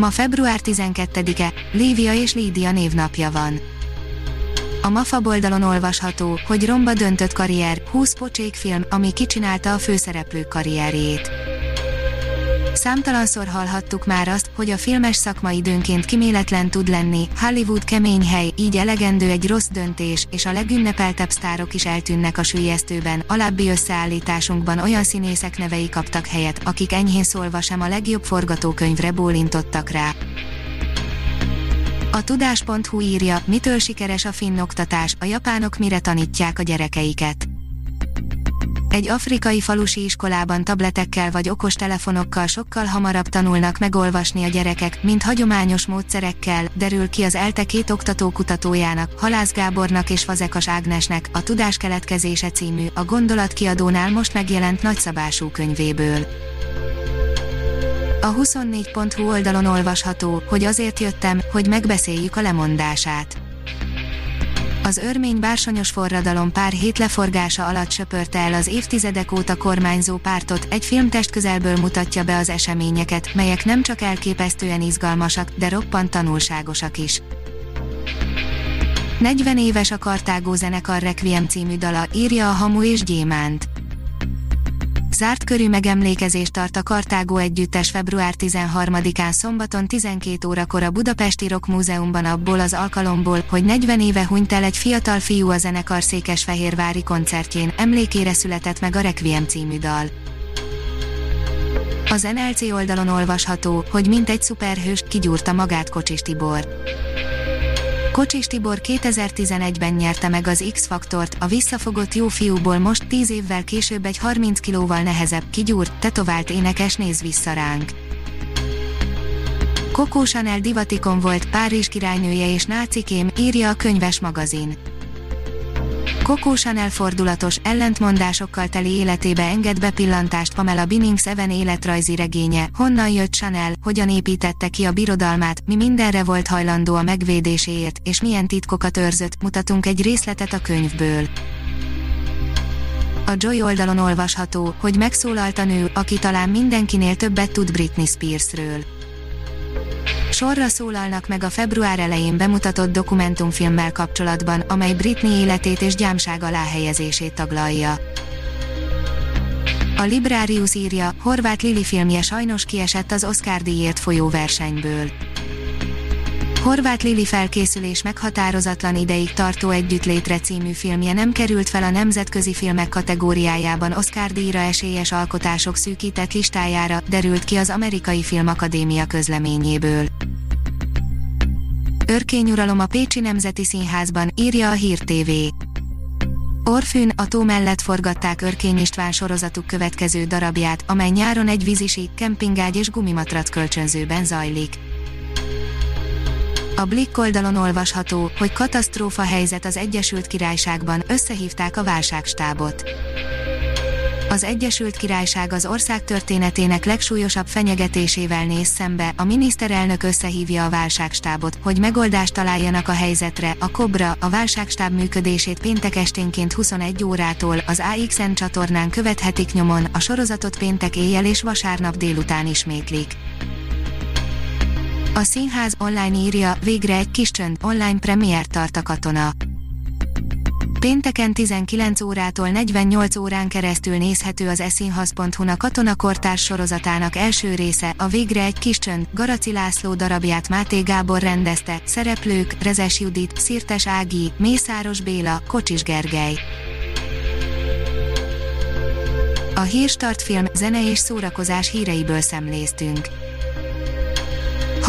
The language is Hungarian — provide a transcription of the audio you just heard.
Ma február 12-e, Lívia és Lídia névnapja van. A MAFA oldalon olvasható, hogy romba döntött karrier, 20 pocsék film, ami kicsinálta a főszereplők karrierjét. Számtalanszor hallhattuk már azt, hogy a filmes szakma időnként kiméletlen tud lenni, Hollywood kemény hely, így elegendő egy rossz döntés, és a legünnepeltebb sztárok is eltűnnek a sülyeztőben. Alábbi összeállításunkban olyan színészek nevei kaptak helyet, akik enyhén szólva sem a legjobb forgatókönyvre bólintottak rá. A tudás.hu írja, mitől sikeres a finn oktatás, a japánok mire tanítják a gyerekeiket. Egy afrikai falusi iskolában tabletekkel vagy okos telefonokkal sokkal hamarabb tanulnak megolvasni a gyerekek, mint hagyományos módszerekkel, derül ki az ELTE két oktató-kutatójának, Halász Gábornak és Fazekas Ágnesnek, a Tudás keletkezése című, a Gondolatkiadónál most megjelent nagyszabású könyvéből. A 24.hu oldalon olvasható, hogy azért jöttem, hogy megbeszéljük a lemondását az örmény bársonyos forradalom pár hét leforgása alatt söpörte el az évtizedek óta kormányzó pártot, egy filmtest közelből mutatja be az eseményeket, melyek nem csak elképesztően izgalmasak, de roppant tanulságosak is. 40 éves a Kartágó zenekar Requiem című dala, írja a Hamu és Gyémánt zárt körű megemlékezést tart a Kartágó együttes február 13-án szombaton 12 órakor a Budapesti Rock Múzeumban abból az alkalomból, hogy 40 éve hunyt el egy fiatal fiú a zenekar Székesfehérvári koncertjén, emlékére született meg a Requiem című dal. Az NLC oldalon olvasható, hogy mint egy szuperhős, kigyúrta magát Kocsis Tibor. Kocsis Tibor 2011-ben nyerte meg az X-faktort, a visszafogott jó fiúból most 10 évvel később egy 30 kilóval nehezebb, kigyúrt, tetovált énekes néz vissza ránk. Coco Chanel divatikon volt Párizs királynője és nácikém, írja a könyves magazin. Coco Chanel fordulatos, ellentmondásokkal teli életébe enged bepillantást Pamela Binnings Even életrajzi regénye, honnan jött Chanel, hogyan építette ki a birodalmát, mi mindenre volt hajlandó a megvédéséért, és milyen titkokat őrzött, mutatunk egy részletet a könyvből. A Joy oldalon olvasható, hogy megszólalt a nő, aki talán mindenkinél többet tud Britney Spearsről sorra szólalnak meg a február elején bemutatott dokumentumfilmmel kapcsolatban, amely Britney életét és gyámság alá helyezését taglalja. A Librarius írja, Horváth Lili filmje sajnos kiesett az Oscar díjért folyó versenyből. Horváth Lili felkészülés meghatározatlan ideig tartó együttlétre című filmje nem került fel a nemzetközi filmek kategóriájában Oscar díjra esélyes alkotások szűkített listájára, derült ki az Amerikai Filmakadémia közleményéből. Örkényuralom a Pécsi Nemzeti Színházban, írja a Hír TV. Orfűn, a tó mellett forgatták Örkény István sorozatuk következő darabját, amely nyáron egy vízisi, kempingágy és gumimatrac kölcsönzőben zajlik. A Blick oldalon olvasható, hogy katasztrófa helyzet az Egyesült Királyságban, összehívták a válságstábot. Az Egyesült Királyság az ország történetének legsúlyosabb fenyegetésével néz szembe, a miniszterelnök összehívja a válságstábot, hogy megoldást találjanak a helyzetre. A Kobra, a válságstáb működését péntek esténként 21 órától az AXN csatornán követhetik nyomon, a sorozatot péntek éjjel és vasárnap délután ismétlik. A színház online írja, végre egy kis csönd, online premier tart a katona. Pénteken 19 órától 48 órán keresztül nézhető az eszínhaz.hu a Katona Kortárs sorozatának első része, a Végre egy kis csönd, Garaci László darabját Máté Gábor rendezte, szereplők, Rezes Judit, Szirtes Ági, Mészáros Béla, Kocsis Gergely. A Hírstart film, zene és szórakozás híreiből szemléztünk.